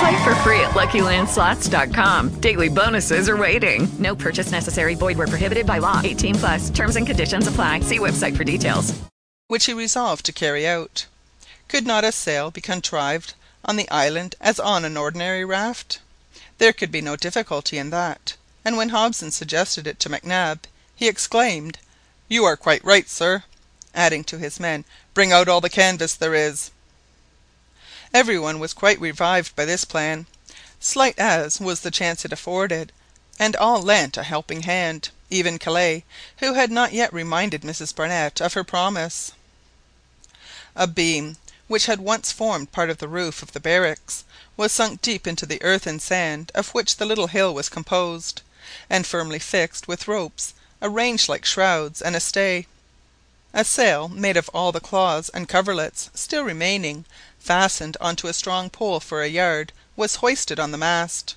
Play for free at LuckyLandSlots.com. Daily bonuses are waiting. No purchase necessary. Void were prohibited by law. 18 plus. Terms and conditions apply. See website for details. Which he resolved to carry out. Could not a sail be contrived on the island as on an ordinary raft? There could be no difficulty in that; and when Hobson suggested it to Mac Nab, he exclaimed, "You are quite right, sir," adding to his men, "bring out all the canvas there is." Every one was quite revived by this plan, slight as was the chance it afforded, and all lent a helping hand, even Kellet, who had not yet reminded Mrs Barnett of her promise. A beam, which had once formed part of the roof of the barracks, was sunk deep into the earth and sand of which the little hill was composed, and firmly fixed with ropes arranged like shrouds and a stay. A sail, made of all the cloths and coverlets still remaining, fastened on to a strong pole for a yard, was hoisted on the mast.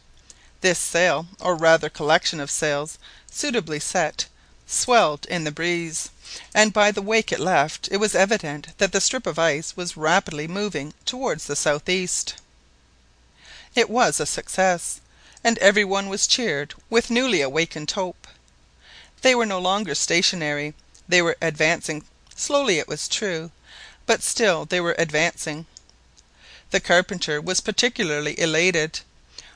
This sail, or rather collection of sails, suitably set, swelled in the breeze, and by the wake it left it was evident that the strip of ice was rapidly moving towards the south east. It was a success, and every one was cheered with newly awakened hope. They were no longer stationary, they were advancing, slowly it was true, but still they were advancing. The carpenter was particularly elated.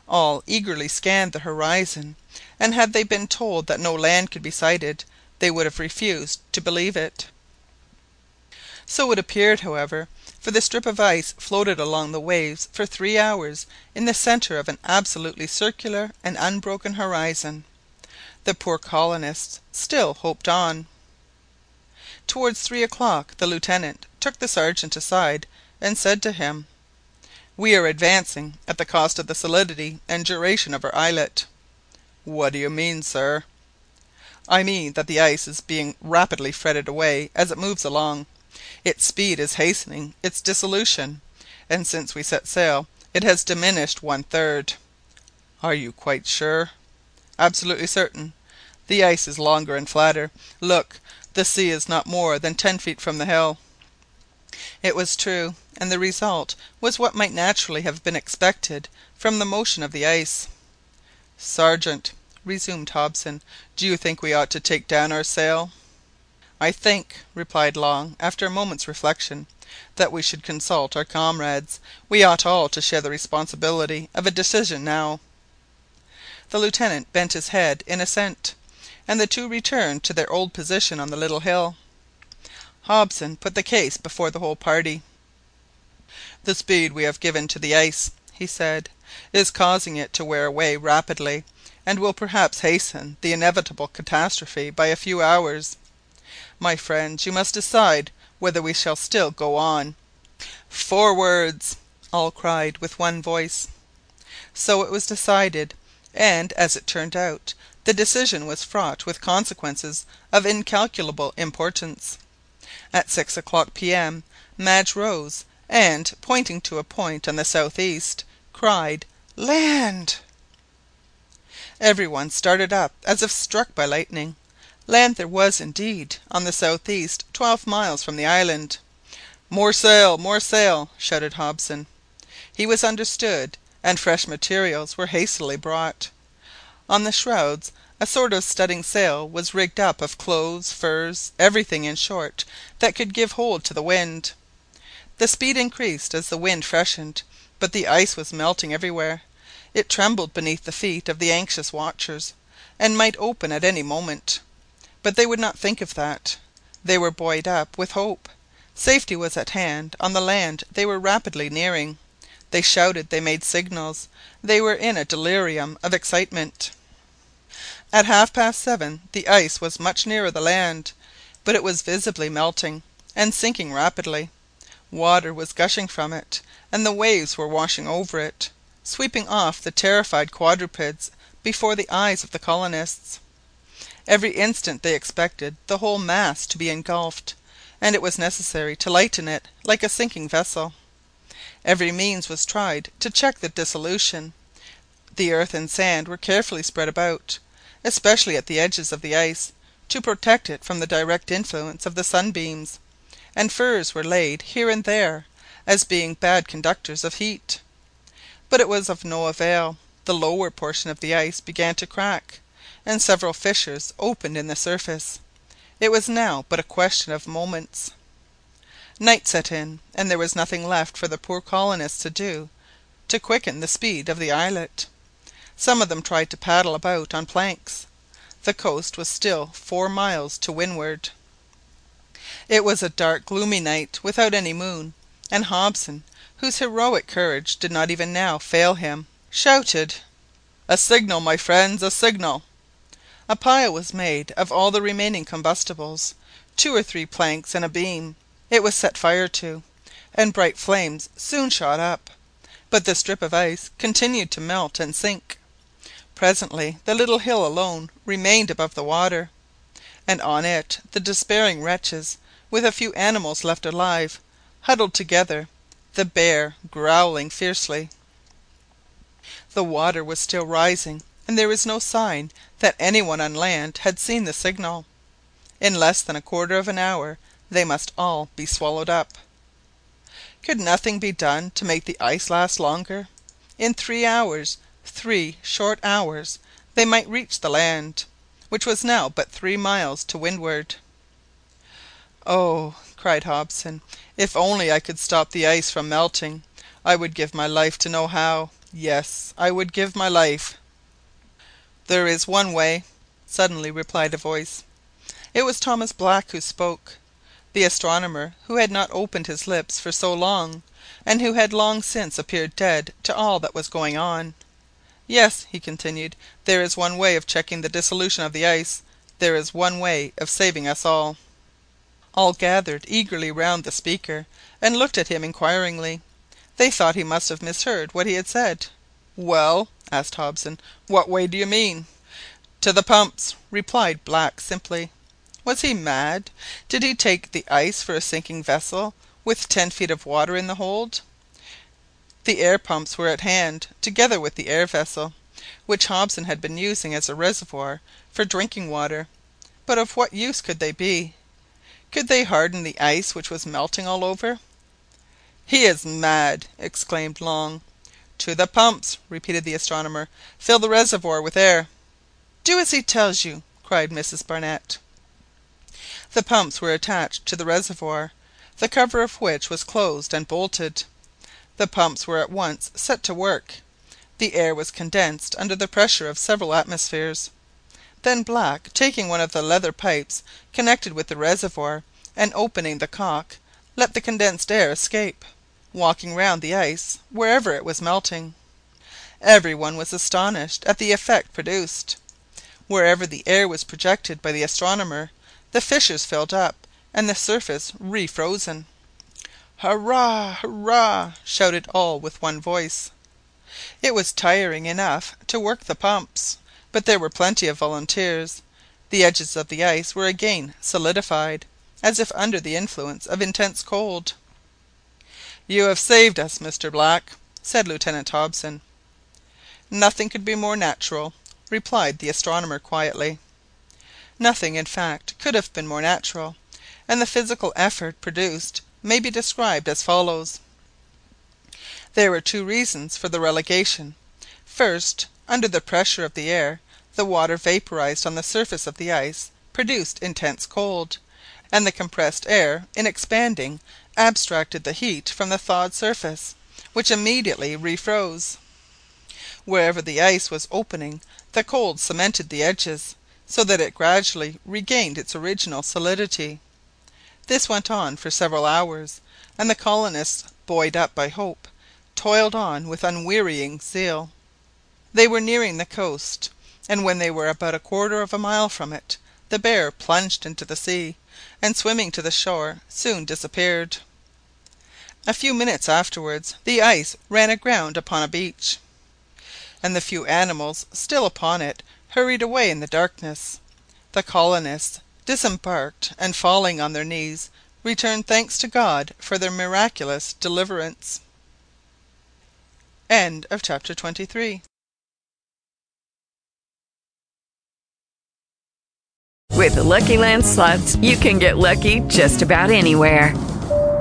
All eagerly scanned the horizon, and had they been told that no land could be sighted, they would have refused to believe it. So it appeared, however, for the strip of ice floated along the waves for three hours in the centre of an absolutely circular and unbroken horizon. The poor colonists still hoped on. Towards three o'clock the Lieutenant took the Sergeant aside and said to him we are advancing at the cost of the solidity and duration of our islet." "What do you mean, sir?" "I mean that the ice is being rapidly fretted away as it moves along. Its speed is hastening its dissolution, and since we set sail it has diminished one third." "Are you quite sure?" "Absolutely certain. The ice is longer and flatter. Look, the sea is not more than ten feet from the hill." It was true, and the result was what might naturally have been expected from the motion of the ice. "Sergeant," resumed Hobson, "do you think we ought to take down our sail?" "I think," replied Long, after a moment's reflection, "that we should consult our comrades. We ought all to share the responsibility of a decision now." The Lieutenant bent his head in assent, and the two returned to their old position on the little hill. Hobson put the case before the whole party. "The speed we have given to the ice," he said, "is causing it to wear away rapidly, and will perhaps hasten the inevitable catastrophe by a few hours. My friends, you must decide whether we shall still go on." "Forwards!" all cried with one voice. So it was decided, and, as it turned out, the decision was fraught with consequences of incalculable importance. At six o'clock P.M. Madge rose, and, pointing to a point on the south east, cried "Land!" Every one started up as if struck by lightning. Land there was indeed on the south east, twelve miles from the island. "More sail! more sail!" shouted Hobson. He was understood, and fresh materials were hastily brought. On the shrouds a sort of studding sail was rigged up of clothes, furs, everything, in short, that could give hold to the wind. The speed increased as the wind freshened, but the ice was melting everywhere. It trembled beneath the feet of the anxious watchers, and might open at any moment. But they would not think of that. They were buoyed up with hope. Safety was at hand on the land they were rapidly nearing. They shouted, they made signals, they were in a delirium of excitement. At half past seven the ice was much nearer the land, but it was visibly melting, and sinking rapidly. Water was gushing from it, and the waves were washing over it, sweeping off the terrified quadrupeds before the eyes of the colonists. Every instant they expected the whole mass to be engulfed, and it was necessary to lighten it like a sinking vessel. Every means was tried to check the dissolution. The earth and sand were carefully spread about, especially at the edges of the ice, to protect it from the direct influence of the sunbeams, and furs were laid here and there, as being bad conductors of heat. But it was of no avail; the lower portion of the ice began to crack, and several fissures opened in the surface. It was now but a question of moments. Night set in, and there was nothing left for the poor colonists to do to quicken the speed of the islet. Some of them tried to paddle about on planks. The coast was still four miles to windward. It was a dark gloomy night without any moon, and Hobson, whose heroic courage did not even now fail him, shouted— "A signal, my friends, a signal!" A pile was made of all the remaining combustibles, two or three planks and a beam. It was set fire to, and bright flames soon shot up, but the strip of ice continued to melt and sink. Presently the little hill alone remained above the water, and on it the despairing wretches, with a few animals left alive, huddled together, the bear growling fiercely. The water was still rising, and there was no sign that any one on land had seen the signal. In less than a quarter of an hour they must all be swallowed up. Could nothing be done to make the ice last longer? In three hours, three short hours, they might reach the land, which was now but three miles to windward. "Oh!" cried Hobson, "if only I could stop the ice from melting, I would give my life to know how. Yes, I would give my life!" "There is one way," suddenly replied a voice. It was Thomas Black who spoke the astronomer who had not opened his lips for so long, and who had long since appeared dead to all that was going on. "Yes," he continued, "there is one way of checking the dissolution of the ice; there is one way of saving us all." All gathered eagerly round the speaker, and looked at him inquiringly. They thought he must have misheard what he had said. "Well," asked Hobson, "what way do you mean?" "To the pumps," replied Black simply. Was he mad? Did he take the ice for a sinking vessel with ten feet of water in the hold? The air pumps were at hand, together with the air vessel, which Hobson had been using as a reservoir for drinking water. But of what use could they be? Could they harden the ice which was melting all over? "He is mad!" exclaimed Long. "To the pumps!" repeated the astronomer; "fill the reservoir with air." "Do as he tells you!" cried Mrs Barnett. The pumps were attached to the reservoir, the cover of which was closed and bolted. The pumps were at once set to work. The air was condensed under the pressure of several atmospheres. Then Black, taking one of the leather pipes connected with the reservoir, and opening the cock, let the condensed air escape, walking round the ice wherever it was melting. Every one was astonished at the effect produced. Wherever the air was projected by the astronomer, the fissures filled up, and the surface refrozen. "Hurrah! hurrah!" shouted all with one voice. It was tiring enough to work the pumps, but there were plenty of volunteers. The edges of the ice were again solidified, as if under the influence of intense cold. "You have saved us, Mr Black," said Lieutenant Hobson. "Nothing could be more natural," replied the astronomer quietly. Nothing, in fact, could have been more natural, and the physical effect produced may be described as follows. There were two reasons for the regelation. First, under the pressure of the air, the water vaporized on the surface of the ice produced intense cold, and the compressed air in expanding abstracted the heat from the thawed surface, which immediately refroze. Wherever the ice was opening the cold cemented the edges, so that it gradually regained its original solidity. This went on for several hours, and the colonists, buoyed up by hope, toiled on with unwearying zeal. They were nearing the coast, and when they were about a quarter of a mile from it, the bear plunged into the sea, and swimming to the shore soon disappeared. A few minutes afterwards the ice ran aground upon a beach, and the few animals still upon it hurried away in the darkness. The colonists disembarked, and falling on their knees, returned thanks to God for their miraculous deliverance. CHAPTER XXIV. With the Lucky Land slots, you can get lucky just about anywhere.